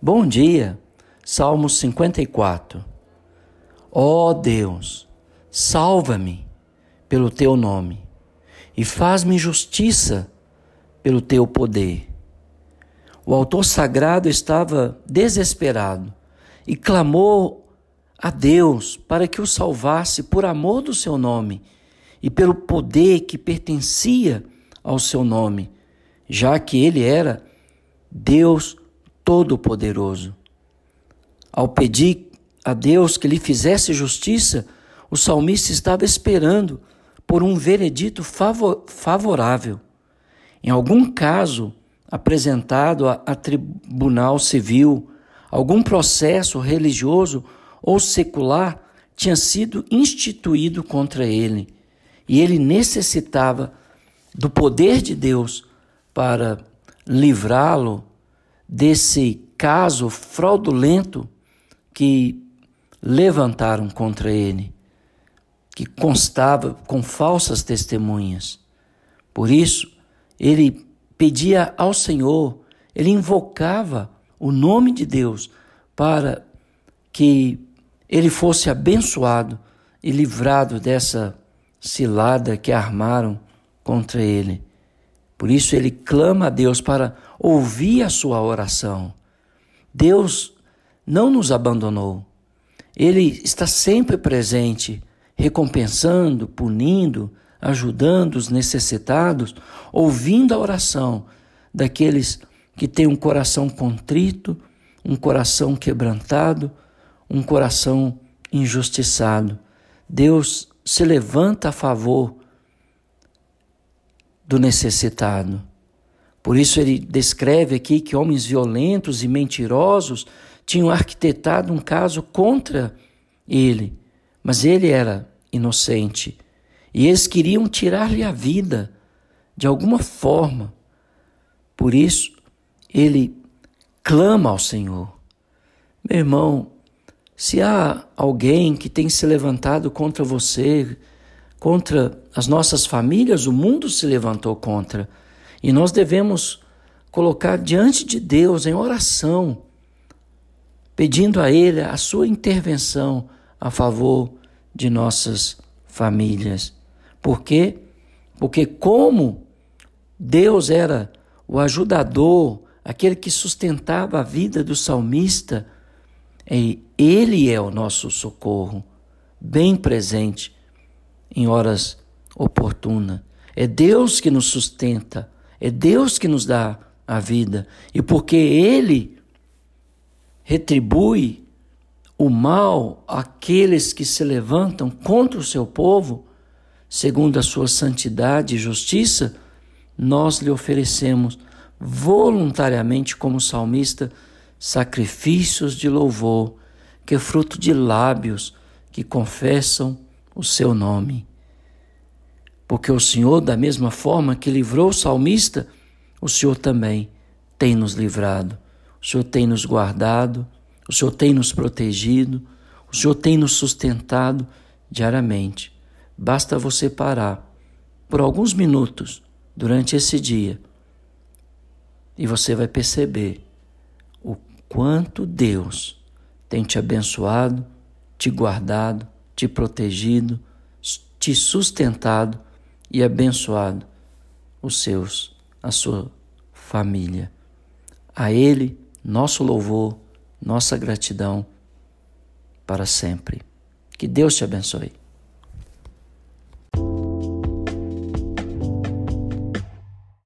Bom dia, Salmo 54. Ó oh Deus, salva-me pelo teu nome e faz-me justiça pelo teu poder. O autor sagrado estava desesperado e clamou a Deus para que o salvasse por amor do seu nome e pelo poder que pertencia ao seu nome, já que ele era Deus Todo-Poderoso. Ao pedir a Deus que lhe fizesse justiça, o salmista estava esperando por um veredito favorável. Em algum caso apresentado a, a tribunal civil, algum processo religioso ou secular tinha sido instituído contra ele e ele necessitava do poder de Deus para livrá-lo desse caso fraudulento que levantaram contra ele, que constava com falsas testemunhas. Por isso, ele pedia ao Senhor, ele invocava o nome de Deus para que ele fosse abençoado e livrado dessa cilada que armaram contra ele. Por isso ele clama a Deus para ouvir a sua oração. Deus não nos abandonou. Ele está sempre presente, recompensando, punindo, ajudando os necessitados, ouvindo a oração daqueles que têm um coração contrito, um coração quebrantado, um coração injustiçado. Deus se levanta a favor do necessitado. Por isso ele descreve aqui que homens violentos e mentirosos tinham arquitetado um caso contra ele, mas ele era inocente e eles queriam tirar-lhe a vida de alguma forma. Por isso ele clama ao Senhor. Meu irmão, se há alguém que tem se levantado contra você, contra as nossas famílias, o mundo se levantou contra. E nós devemos colocar diante de Deus em oração, pedindo a Ele a sua intervenção a favor de nossas famílias. Por quê? Porque, como Deus era o ajudador, aquele que sustentava a vida do salmista, Ele é o nosso socorro, bem presente em horas oportunas. É Deus que nos sustenta, é Deus que nos dá a vida. E porque Ele retribui o mal àqueles que se levantam contra o seu povo, segundo a sua santidade e justiça, nós lhe oferecemos voluntariamente, como salmista, sacrifícios de louvor, que é fruto de lábios que confessam o seu nome. Porque o Senhor, da mesma forma que livrou o salmista, o Senhor também tem nos livrado, o Senhor tem nos guardado, o Senhor tem nos protegido, o Senhor tem nos sustentado diariamente. Basta você parar por alguns minutos durante esse dia e você vai perceber o quanto Deus tem te abençoado, te guardado, te protegido, te sustentado e abençoado os seus, a sua família. A Ele, nosso louvor, nossa gratidão para sempre. Que Deus te abençoe.